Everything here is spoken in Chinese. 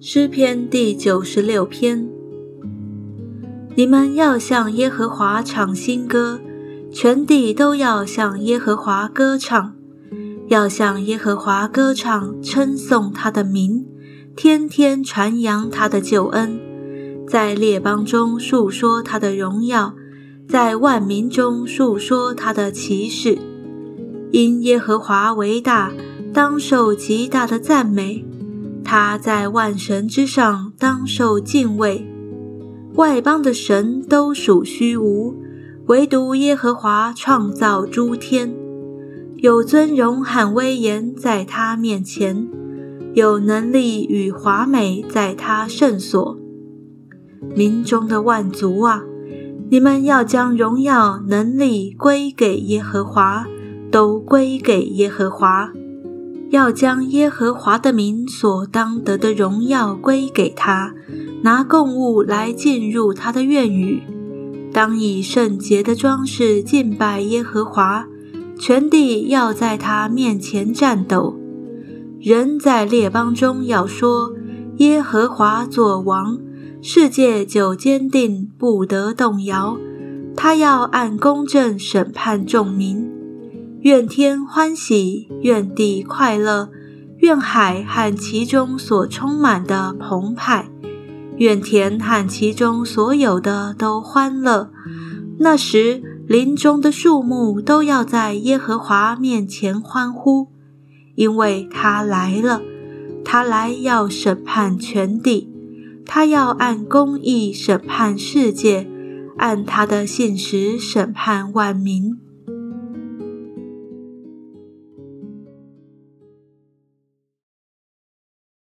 诗篇第九十六篇。你们要向耶和华唱新歌，全地都要向耶和华歌唱，要向耶和华歌唱，称颂他的名，天天传扬他的救恩，在列邦中述说他的荣耀，在万民中述说他的奇事。因耶和华为大，当受极大的赞美。他在万神之上，当受敬畏。外邦的神都属虚无，唯独耶和华创造诸天。有尊荣和威严在他面前，有能力与华美在他圣所。民中的万族啊，你们要将荣耀能力归给耶和华，都归给耶和华。要将耶和华的名所当得的荣耀归给他，拿供物来进入他的院宇，当以圣洁的装饰敬拜耶和华，全地要在他面前战斗。人在列邦中要说：耶和华作王，世界就坚定，不得动摇。他要按公正审判众民。愿天欢喜，愿地快乐，愿海和其中所充满的澎湃，愿田和其中所有的都欢乐。那时，林中的树木都要在耶和华面前欢呼，因为他来了。他来要审判全地，他要按公义审判世界，按他的信实审判万民。